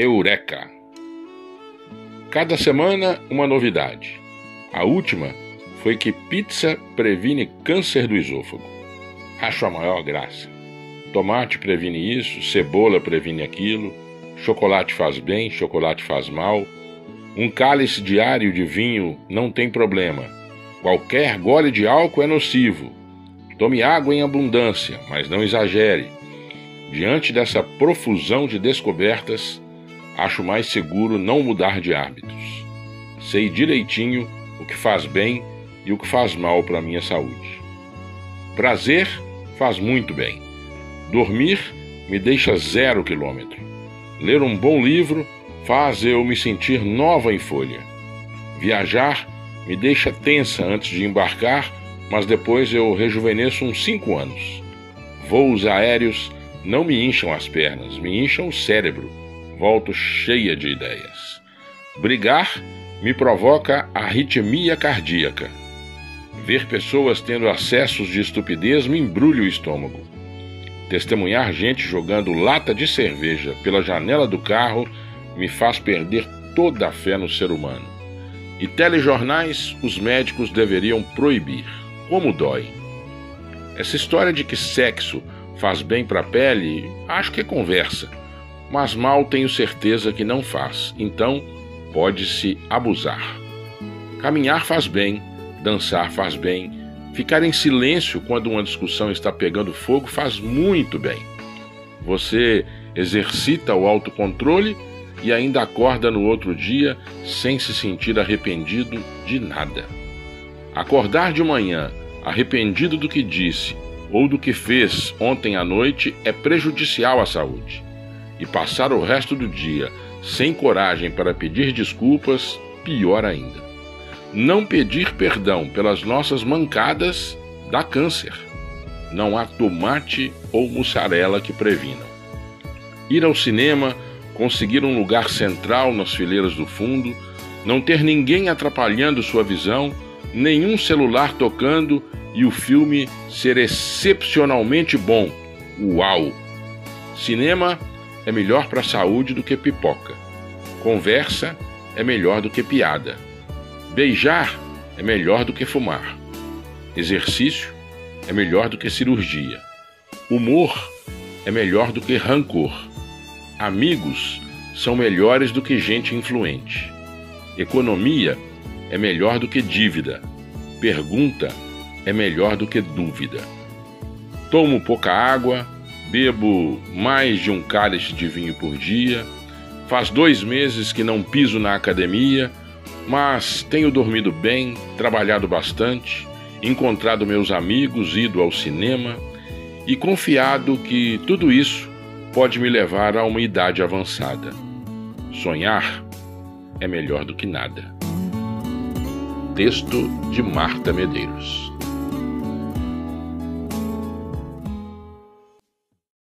Eureka! Cada semana uma novidade. A última foi que pizza previne câncer do esôfago. Acho a maior graça. Tomate previne isso, cebola previne aquilo, chocolate faz bem, chocolate faz mal. Um cálice diário de vinho não tem problema. Qualquer gole de álcool é nocivo. Tome água em abundância, mas não exagere. Diante dessa profusão de descobertas, acho mais seguro não mudar de hábitos. Sei direitinho o que faz bem e o que faz mal para minha saúde. Prazer faz muito bem. Dormir me deixa zero quilômetro. Ler um bom livro faz eu me sentir nova em folha. Viajar me deixa tensa antes de embarcar mas depois eu rejuvenesço uns cinco anos. Voos aéreos não me incham as pernas, me incham o cérebro. Volto cheia de ideias. Brigar me provoca arritmia cardíaca. Ver pessoas tendo acessos de estupidez me embrulha o estômago. Testemunhar gente jogando lata de cerveja pela janela do carro me faz perder toda a fé no ser humano. E telejornais os médicos deveriam proibir como dói. Essa história de que sexo faz bem para a pele, acho que é conversa, mas mal tenho certeza que não faz, então pode-se abusar. Caminhar faz bem, dançar faz bem, ficar em silêncio quando uma discussão está pegando fogo faz muito bem. Você exercita o autocontrole e ainda acorda no outro dia sem se sentir arrependido de nada. Acordar de manhã arrependido do que disse ou do que fez ontem à noite é prejudicial à saúde. E passar o resto do dia sem coragem para pedir desculpas, pior ainda. Não pedir perdão pelas nossas mancadas dá câncer. Não há tomate ou mussarela que previnam. Ir ao cinema, conseguir um lugar central nas fileiras do fundo, não ter ninguém atrapalhando sua visão nenhum celular tocando e o filme ser excepcionalmente bom. Uau! Cinema é melhor para a saúde do que pipoca. Conversa é melhor do que piada. Beijar é melhor do que fumar. Exercício é melhor do que cirurgia. Humor é melhor do que rancor. Amigos são melhores do que gente influente. Economia é melhor do que dívida. Pergunta é melhor do que dúvida. Tomo pouca água, bebo mais de um cálice de vinho por dia. Faz dois meses que não piso na academia, mas tenho dormido bem, trabalhado bastante, encontrado meus amigos, ido ao cinema e confiado que tudo isso pode me levar a uma idade avançada. Sonhar é melhor do que nada. Texto de Marta Medeiros.